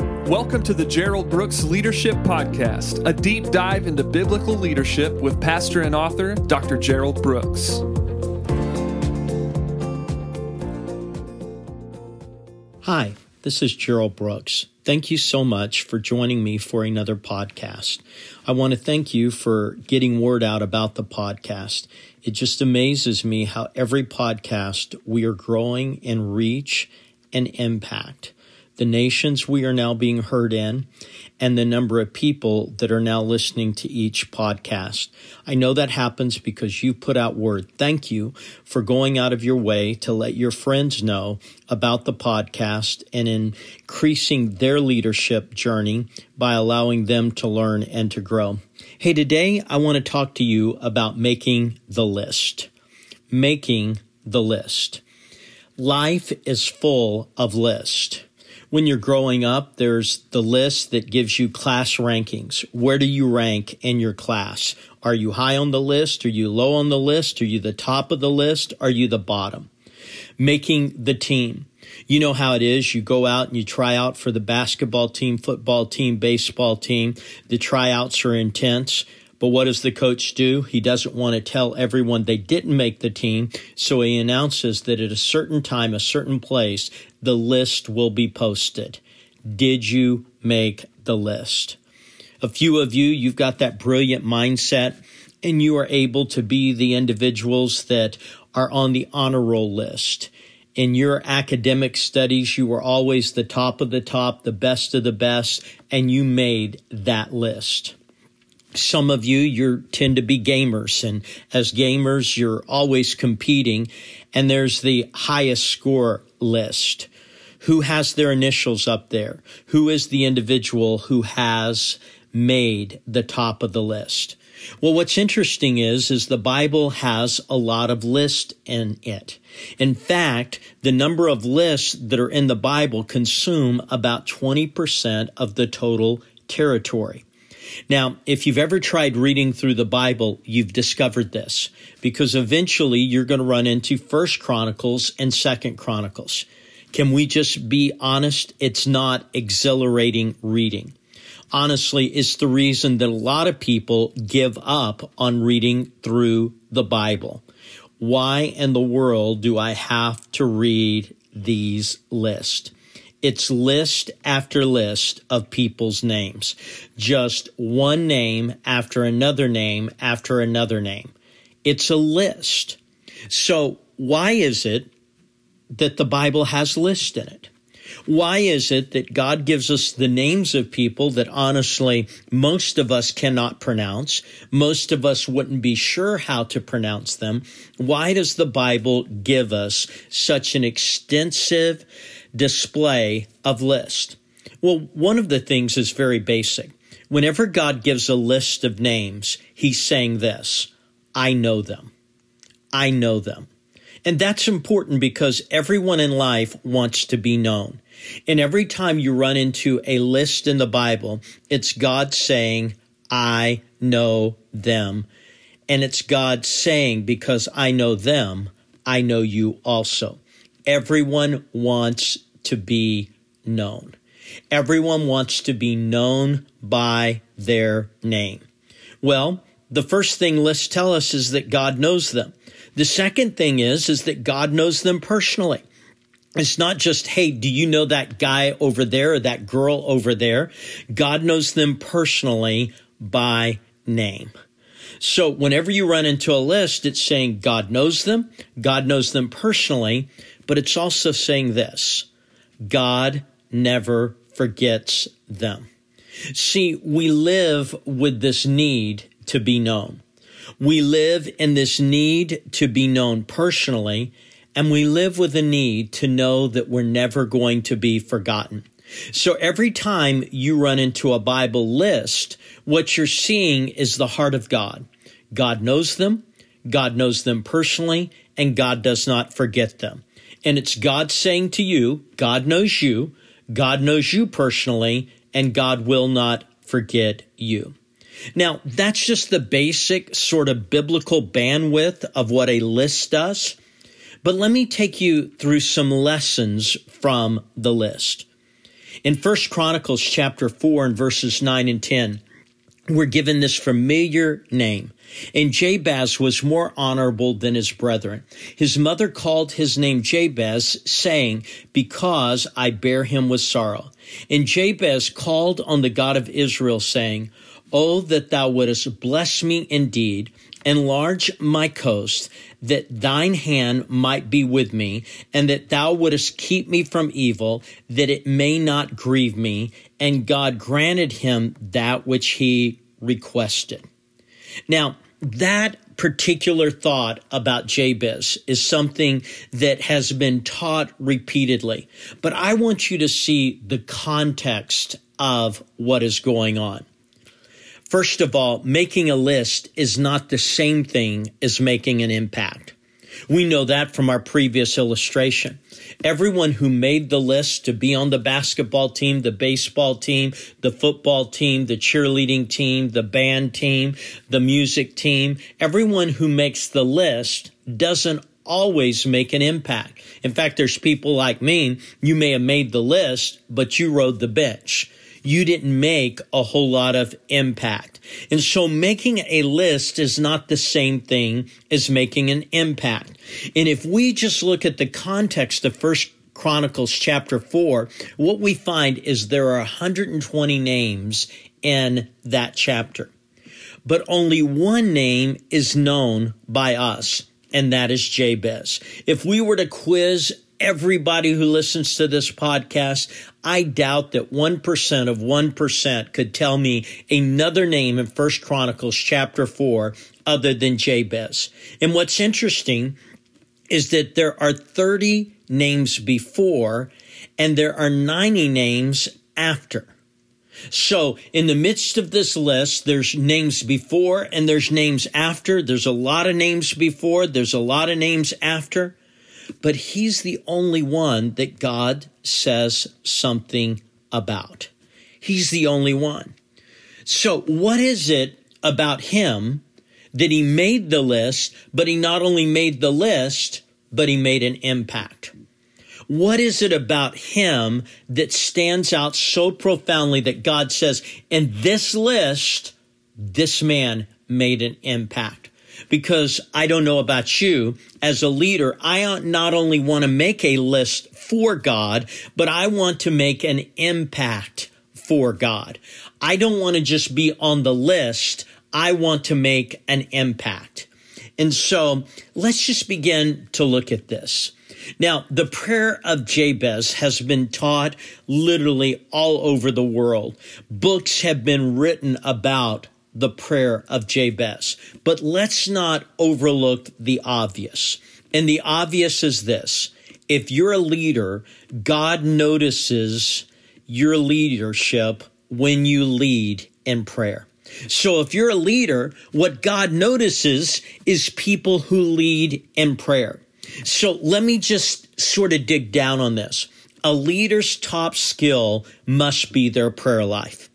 Welcome to the Gerald Brooks Leadership Podcast, a deep dive into biblical leadership with pastor and author Dr. Gerald Brooks. Hi, this is Gerald Brooks. Thank you so much for joining me for another podcast. I want to thank you for getting word out about the podcast. It just amazes me how every podcast we are growing in reach and impact the nations we are now being heard in, and the number of people that are now listening to each podcast. I know that happens because you put out word. Thank you for going out of your way to let your friends know about the podcast and increasing their leadership journey by allowing them to learn and to grow. Hey, today I want to talk to you about making the list. Making the list. Life is full of lists when you're growing up, there's the list that gives you class rankings. Where do you rank in your class? Are you high on the list? Are you low on the list? Are you the top of the list? Are you the bottom? Making the team. You know how it is. You go out and you try out for the basketball team, football team, baseball team. The tryouts are intense. But what does the coach do? He doesn't want to tell everyone they didn't make the team, so he announces that at a certain time, a certain place, the list will be posted. Did you make the list? A few of you, you've got that brilliant mindset and you are able to be the individuals that are on the honor roll list. In your academic studies, you were always the top of the top, the best of the best, and you made that list some of you you tend to be gamers and as gamers you're always competing and there's the highest score list. Who has their initials up there? Who is the individual who has made the top of the list? Well what's interesting is is the bible has a lot of lists in it. In fact the number of lists that are in the bible consume about 20% of the total territory now, if you've ever tried reading through the Bible, you've discovered this because eventually you're going to run into First Chronicles and Second Chronicles. Can we just be honest? It's not exhilarating reading. Honestly, it's the reason that a lot of people give up on reading through the Bible. Why in the world do I have to read these lists? It's list after list of people's names. Just one name after another name after another name. It's a list. So why is it that the Bible has lists in it? Why is it that God gives us the names of people that honestly most of us cannot pronounce? Most of us wouldn't be sure how to pronounce them. Why does the Bible give us such an extensive display of list? Well, one of the things is very basic. Whenever God gives a list of names, he's saying this I know them. I know them. And that's important because everyone in life wants to be known. And every time you run into a list in the Bible, it's God saying, I know them. And it's God saying, because I know them, I know you also. Everyone wants to be known. Everyone wants to be known by their name. Well, the first thing lists tell us is that God knows them. The second thing is, is that God knows them personally. It's not just, hey, do you know that guy over there or that girl over there? God knows them personally by name. So whenever you run into a list, it's saying God knows them, God knows them personally, but it's also saying this God never forgets them. See, we live with this need to be known. We live in this need to be known personally, and we live with a need to know that we're never going to be forgotten. So every time you run into a Bible list, what you're seeing is the heart of God. God knows them, God knows them personally, and God does not forget them. And it's God saying to you, God knows you, God knows you personally, and God will not forget you. Now, that's just the basic sort of biblical bandwidth of what a list does. But let me take you through some lessons from the list. In First Chronicles chapter 4 and verses 9 and 10, we're given this familiar name. And Jabez was more honorable than his brethren. His mother called his name Jabez, saying, Because I bear him with sorrow. And Jabez called on the God of Israel, saying, Oh, that thou wouldest bless me indeed, enlarge my coast, that thine hand might be with me, and that thou wouldest keep me from evil, that it may not grieve me. And God granted him that which he requested. Now, that particular thought about Jabez is something that has been taught repeatedly, but I want you to see the context of what is going on. First of all, making a list is not the same thing as making an impact. We know that from our previous illustration. Everyone who made the list to be on the basketball team, the baseball team, the football team, the cheerleading team, the band team, the music team, everyone who makes the list doesn't always make an impact. In fact, there's people like me, you may have made the list, but you rode the bench you didn't make a whole lot of impact. And so making a list is not the same thing as making an impact. And if we just look at the context of First Chronicles chapter 4, what we find is there are 120 names in that chapter. But only one name is known by us, and that is Jabez. If we were to quiz everybody who listens to this podcast, I doubt that 1% of 1% could tell me another name in First Chronicles chapter 4 other than Jabez. And what's interesting is that there are 30 names before and there are 90 names after. So in the midst of this list, there's names before and there's names after. There's a lot of names before. There's a lot of names after but he's the only one that God says something about. He's the only one. So what is it about him that he made the list, but he not only made the list, but he made an impact? What is it about him that stands out so profoundly that God says, in this list, this man made an impact? Because I don't know about you as a leader. I not only want to make a list for God, but I want to make an impact for God. I don't want to just be on the list. I want to make an impact. And so let's just begin to look at this. Now, the prayer of Jabez has been taught literally all over the world. Books have been written about the prayer of Jabez. But let's not overlook the obvious. And the obvious is this. If you're a leader, God notices your leadership when you lead in prayer. So if you're a leader, what God notices is people who lead in prayer. So let me just sort of dig down on this. A leader's top skill must be their prayer life.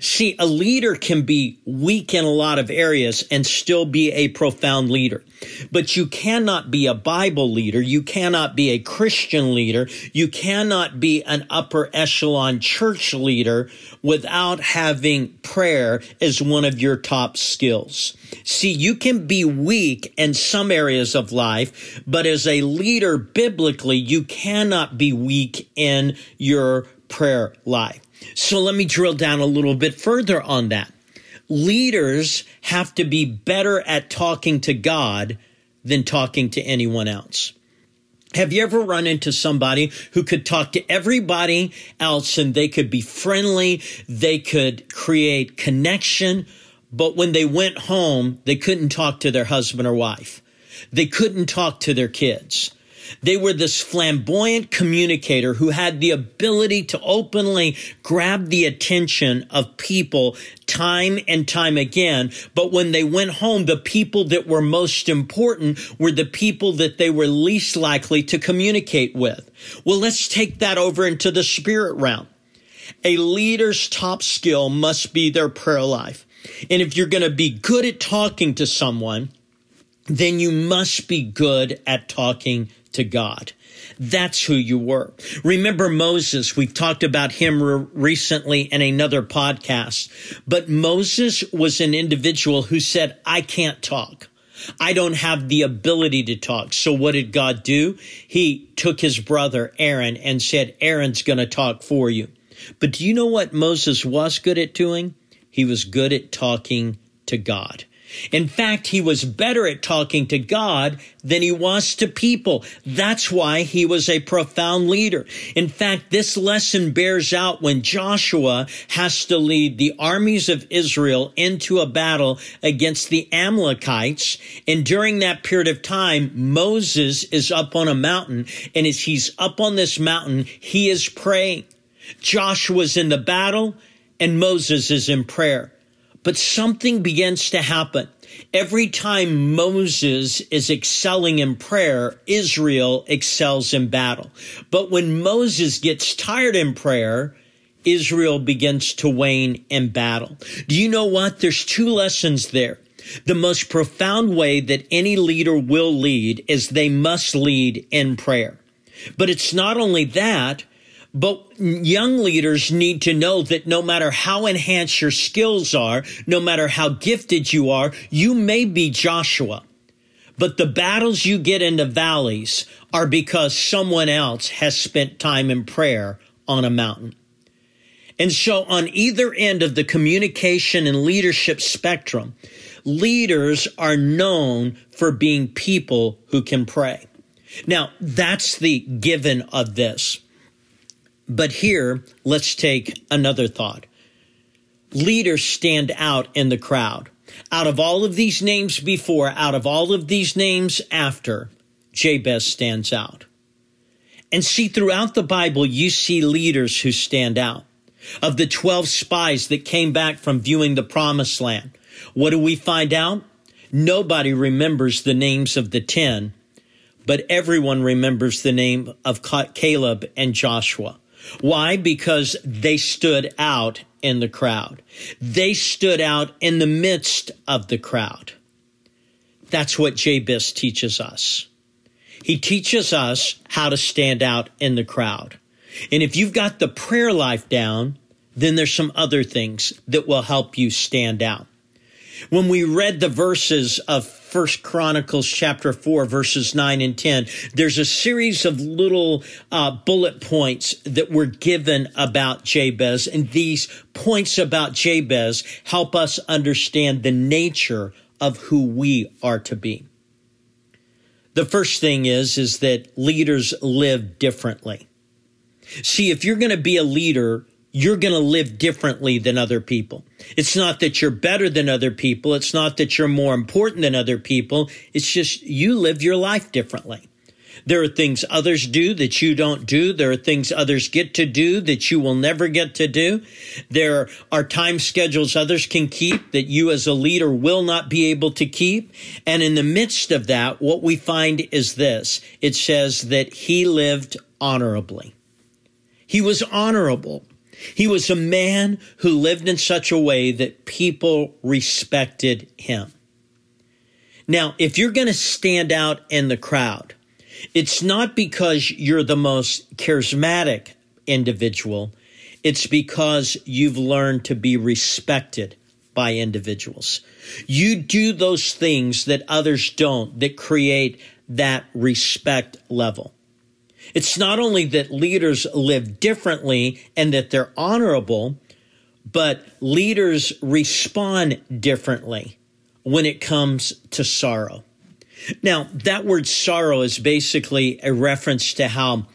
See, a leader can be weak in a lot of areas and still be a profound leader. But you cannot be a Bible leader. You cannot be a Christian leader. You cannot be an upper echelon church leader without having prayer as one of your top skills. See, you can be weak in some areas of life, but as a leader biblically, you cannot be weak in your prayer life. So let me drill down a little bit further on that. Leaders have to be better at talking to God than talking to anyone else. Have you ever run into somebody who could talk to everybody else and they could be friendly, they could create connection, but when they went home, they couldn't talk to their husband or wife. They couldn't talk to their kids. They were this flamboyant communicator who had the ability to openly grab the attention of people time and time again. But when they went home, the people that were most important were the people that they were least likely to communicate with. Well, let's take that over into the spirit realm. A leader's top skill must be their prayer life. And if you're going to be good at talking to someone, then you must be good at talking to God. That's who you were. Remember Moses. We've talked about him re- recently in another podcast, but Moses was an individual who said, I can't talk. I don't have the ability to talk. So what did God do? He took his brother Aaron and said, Aaron's going to talk for you. But do you know what Moses was good at doing? He was good at talking to God. In fact, he was better at talking to God than he was to people. That's why he was a profound leader. In fact, this lesson bears out when Joshua has to lead the armies of Israel into a battle against the Amalekites. And during that period of time, Moses is up on a mountain. And as he's up on this mountain, he is praying. Joshua's in the battle and Moses is in prayer. But something begins to happen. Every time Moses is excelling in prayer, Israel excels in battle. But when Moses gets tired in prayer, Israel begins to wane in battle. Do you know what? There's two lessons there. The most profound way that any leader will lead is they must lead in prayer. But it's not only that, but young leaders need to know that no matter how enhanced your skills are, no matter how gifted you are, you may be Joshua. But the battles you get in the valleys are because someone else has spent time in prayer on a mountain. And so on either end of the communication and leadership spectrum, leaders are known for being people who can pray. Now, that's the given of this. But here, let's take another thought. Leaders stand out in the crowd. Out of all of these names before, out of all of these names after, Jabez stands out. And see, throughout the Bible, you see leaders who stand out. Of the 12 spies that came back from viewing the promised land, what do we find out? Nobody remembers the names of the 10, but everyone remembers the name of Caleb and Joshua. Why? Because they stood out in the crowd. They stood out in the midst of the crowd. That's what Jabez teaches us. He teaches us how to stand out in the crowd. And if you've got the prayer life down, then there's some other things that will help you stand out. When we read the verses of First Chronicles chapter 4 verses 9 and 10, there's a series of little uh, bullet points that were given about Jabez. And these points about Jabez help us understand the nature of who we are to be. The first thing is, is that leaders live differently. See, if you're going to be a leader, you're going to live differently than other people. It's not that you're better than other people. It's not that you're more important than other people. It's just you live your life differently. There are things others do that you don't do. There are things others get to do that you will never get to do. There are time schedules others can keep that you as a leader will not be able to keep. And in the midst of that, what we find is this. It says that he lived honorably. He was honorable. He was a man who lived in such a way that people respected him. Now, if you're going to stand out in the crowd, it's not because you're the most charismatic individual. It's because you've learned to be respected by individuals. You do those things that others don't that create that respect level. It's not only that leaders live differently and that they're honorable, but leaders respond differently when it comes to sorrow. Now, that word sorrow is basically a reference to how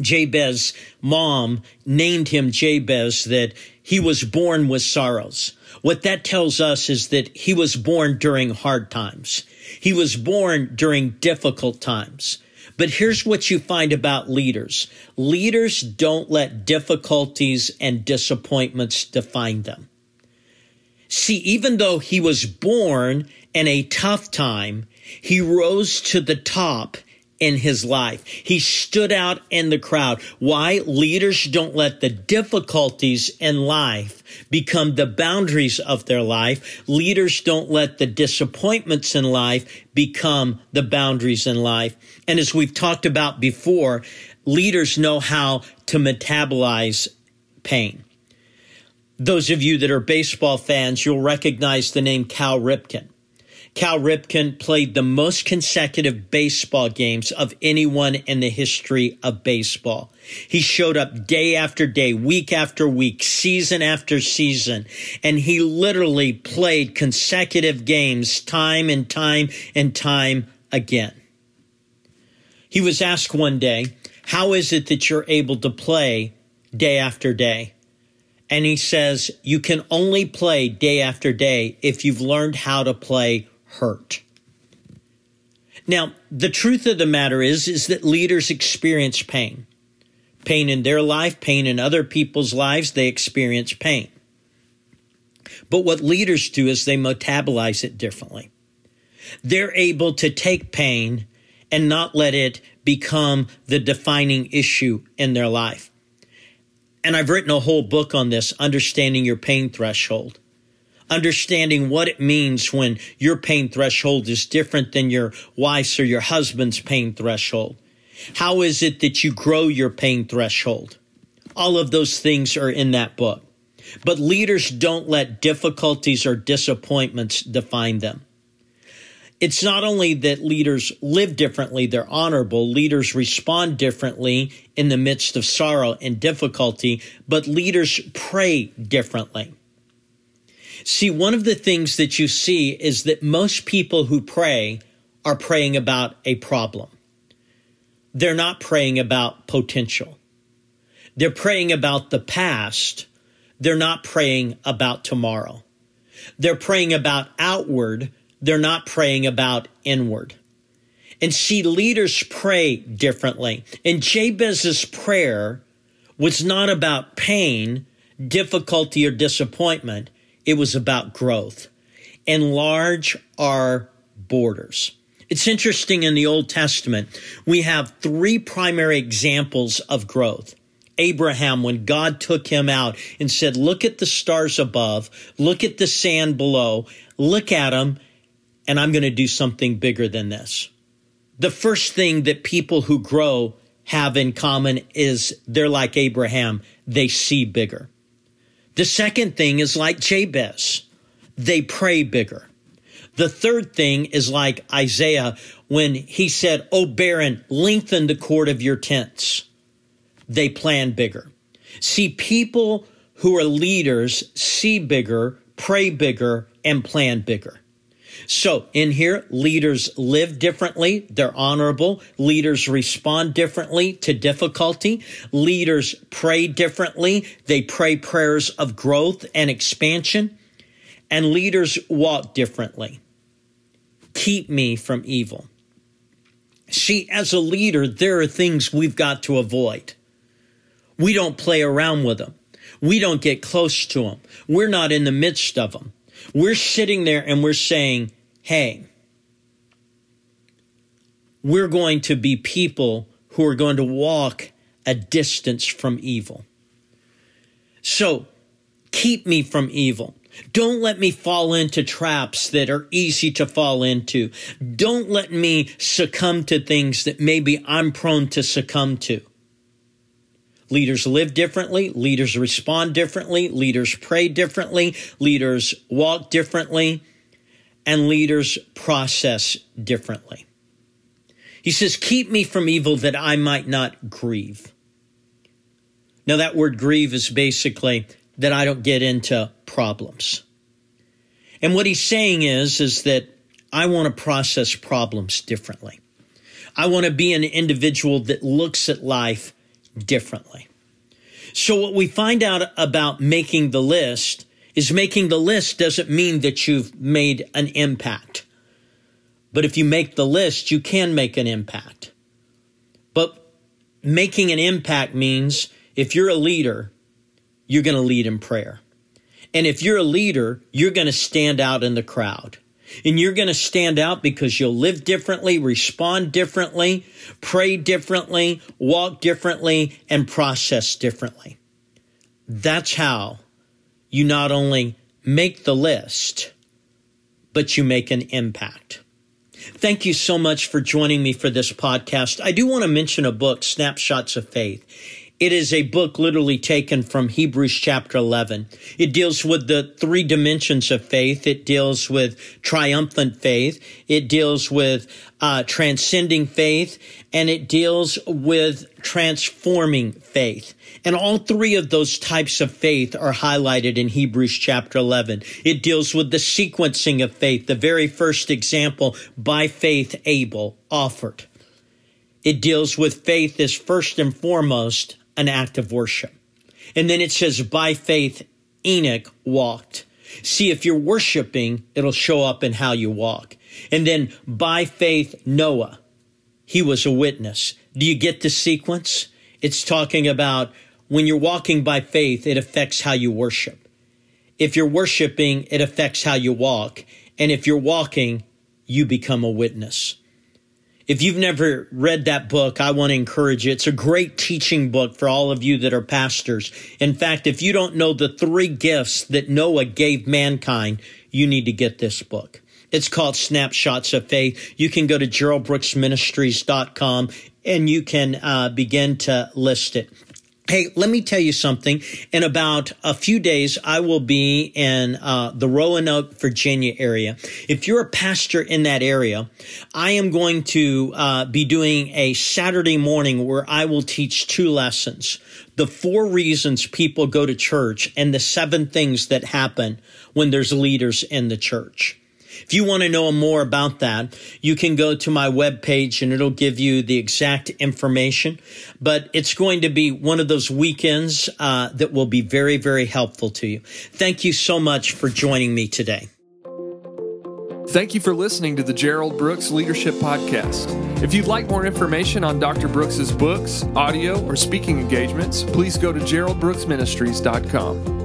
Jabez's mom named him Jabez, that he was born with sorrows. What that tells us is that he was born during hard times. He was born during difficult times. But here's what you find about leaders. Leaders don't let difficulties and disappointments define them. See, even though he was born in a tough time, he rose to the top in his life. He stood out in the crowd. Why? Leaders don't let the difficulties in life become the boundaries of their life. Leaders don't let the disappointments in life become the boundaries in life. And as we've talked about before, leaders know how to metabolize pain. Those of you that are baseball fans, you'll recognize the name Cal Ripken. Cal Ripken played the most consecutive baseball games of anyone in the history of baseball. He showed up day after day, week after week, season after season, and he literally played consecutive games time and time and time again. He was asked one day, How is it that you're able to play day after day? And he says, You can only play day after day if you've learned how to play hurt. Now, the truth of the matter is, is that leaders experience pain. Pain in their life, pain in other people's lives, they experience pain. But what leaders do is they metabolize it differently. They're able to take pain and not let it become the defining issue in their life. And I've written a whole book on this, Understanding Your Pain Threshold understanding what it means when your pain threshold is different than your wife's or your husband's pain threshold. How is it that you grow your pain threshold? All of those things are in that book. But leaders don't let difficulties or disappointments define them. It's not only that leaders live differently, they're honorable, leaders respond differently in the midst of sorrow and difficulty, but leaders pray differently. See, one of the things that you see is that most people who pray are praying about a problem. They're not praying about potential. They're praying about the past. They're not praying about tomorrow. They're praying about outward. They're not praying about inward. And see, leaders pray differently. And Jabez's prayer was not about pain, difficulty, or disappointment. It was about growth. Enlarge our borders. It's interesting in the Old Testament, we have three primary examples of growth. Abraham, when God took him out and said, Look at the stars above, look at the sand below, look at them, and I'm going to do something bigger than this. The first thing that people who grow have in common is they're like Abraham, they see bigger. The second thing is like Jabez, they pray bigger. The third thing is like Isaiah when he said, Oh, barren, lengthen the cord of your tents. They plan bigger. See, people who are leaders see bigger, pray bigger, and plan bigger. So in here, leaders live differently. They're honorable. Leaders respond differently to difficulty. Leaders pray differently. They pray prayers of growth and expansion. And leaders walk differently. Keep me from evil. See, as a leader, there are things we've got to avoid. We don't play around with them. We don't get close to them. We're not in the midst of them. We're sitting there and we're saying, hey, we're going to be people who are going to walk a distance from evil. So keep me from evil. Don't let me fall into traps that are easy to fall into. Don't let me succumb to things that maybe I'm prone to succumb to. Leaders live differently. Leaders respond differently. Leaders pray differently. Leaders walk differently. And leaders process differently. He says, Keep me from evil that I might not grieve. Now, that word grieve is basically that I don't get into problems. And what he's saying is, is that I want to process problems differently. I want to be an individual that looks at life differently. So what we find out about making the list is making the list doesn't mean that you've made an impact. But if you make the list, you can make an impact. But making an impact means if you're a leader, you're going to lead in prayer. And if you're a leader, you're going to stand out in the crowd. And you're going to stand out because you'll live differently, respond differently, pray differently, walk differently, and process differently. That's how you not only make the list, but you make an impact. Thank you so much for joining me for this podcast. I do want to mention a book, Snapshots of Faith. It is a book literally taken from Hebrews chapter 11. It deals with the three dimensions of faith. It deals with triumphant faith. It deals with uh, transcending faith and it deals with transforming faith. And all three of those types of faith are highlighted in Hebrews chapter 11. It deals with the sequencing of faith. The very first example, by faith, Abel offered. It deals with faith as first and foremost an act of worship. And then it says, by faith, Enoch walked. See, if you're worshiping, it'll show up in how you walk. And then by faith, Noah, he was a witness. Do you get the sequence? It's talking about when you're walking by faith, it affects how you worship. If you're worshiping, it affects how you walk. And if you're walking, you become a witness. If you've never read that book, I want to encourage you. It's a great teaching book for all of you that are pastors. In fact, if you don't know the three gifts that Noah gave mankind, you need to get this book. It's called Snapshots of Faith. You can go to geraldbrooksministries.com and you can uh, begin to list it. Hey, let me tell you something. In about a few days, I will be in uh, the Roanoke, Virginia area. If you're a pastor in that area, I am going to uh, be doing a Saturday morning where I will teach two lessons. The four reasons people go to church and the seven things that happen when there's leaders in the church. If you want to know more about that, you can go to my webpage and it'll give you the exact information. But it's going to be one of those weekends uh, that will be very, very helpful to you. Thank you so much for joining me today. Thank you for listening to the Gerald Brooks Leadership Podcast. If you'd like more information on Dr. Brooks's books, audio, or speaking engagements, please go to geraldbrooksministries.com.